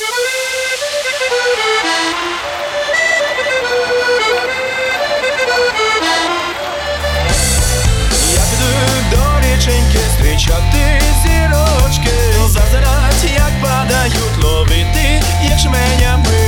Я до річеньки зустрічати зірочки, зазирать, як падають ловити, як жменями